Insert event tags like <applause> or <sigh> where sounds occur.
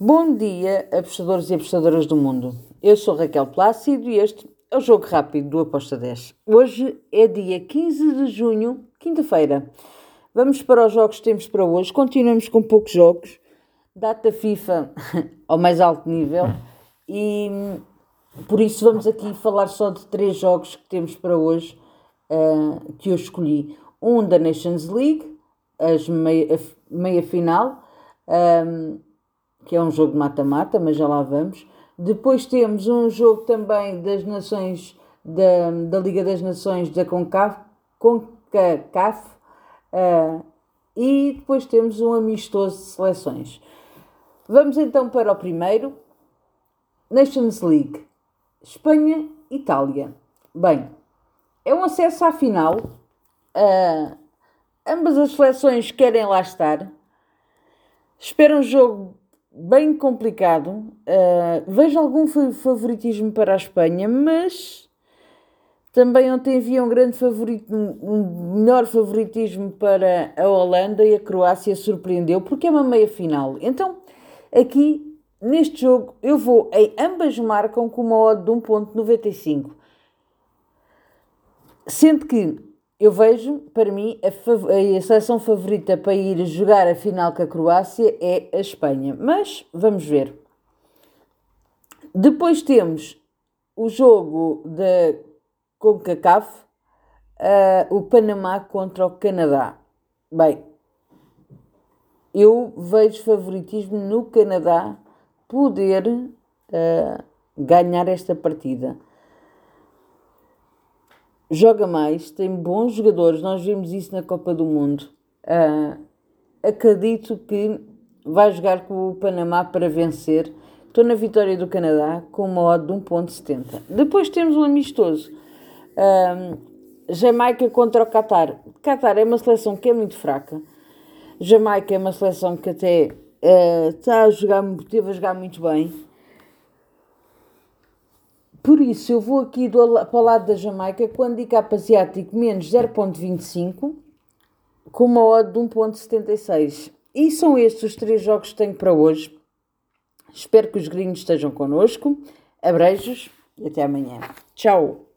Bom dia, apostadores e apostadoras do mundo. Eu sou Raquel Plácido e este é o Jogo Rápido do Aposta 10. Hoje é dia 15 de junho, quinta-feira. Vamos para os jogos que temos para hoje. Continuamos com poucos jogos. Data FIFA <laughs> ao mais alto nível. E por isso vamos aqui falar só de três jogos que temos para hoje uh, que eu escolhi. Um da Nations League, as meia, meia final. Um, que é um jogo mata-mata, mas já lá vamos. Depois temos um jogo também das Nações, da, da Liga das Nações da CONCACAF uh, e depois temos um amistoso de seleções. Vamos então para o primeiro, Nations League, Espanha-Itália. Bem, é um acesso à final. Uh, ambas as seleções querem lá estar. Espero um jogo bem complicado. Uh, vejo algum favoritismo para a Espanha, mas também ontem havia um grande favorito, um melhor favoritismo para a Holanda e a Croácia surpreendeu porque é uma meia final. Então, aqui neste jogo eu vou em ambas marcam com uma odd de 1.95. Sendo que eu vejo, para mim, a, a, seleção favorita para ir jogar a final com a Croácia é a Espanha. Mas vamos ver. Depois temos o jogo da CONCACAF, uh, o Panamá contra o Canadá. Bem, eu vejo favoritismo no Canadá poder uh, ganhar esta partida joga mais, tem bons jogadores, nós vimos isso na Copa do Mundo. Uh, acredito que vai jogar com o Panamá para vencer. Estou na vitória do Canadá com uma odd de 1.70. Depois temos um amistoso. Uh, Jamaica contra o Qatar. Qatar é uma seleção que é muito fraca. Jamaica é uma seleção que até uh, está a jogar, teve a jogar muito bem. Por isso, eu vou aqui do, para o lado da Jamaica com handicap asiático menos 0.25 com uma odd de 1.76. E são estes os três jogos que tenho para hoje. Espero que os gringos estejam connosco. Abreijos e até amanhã. Tchau!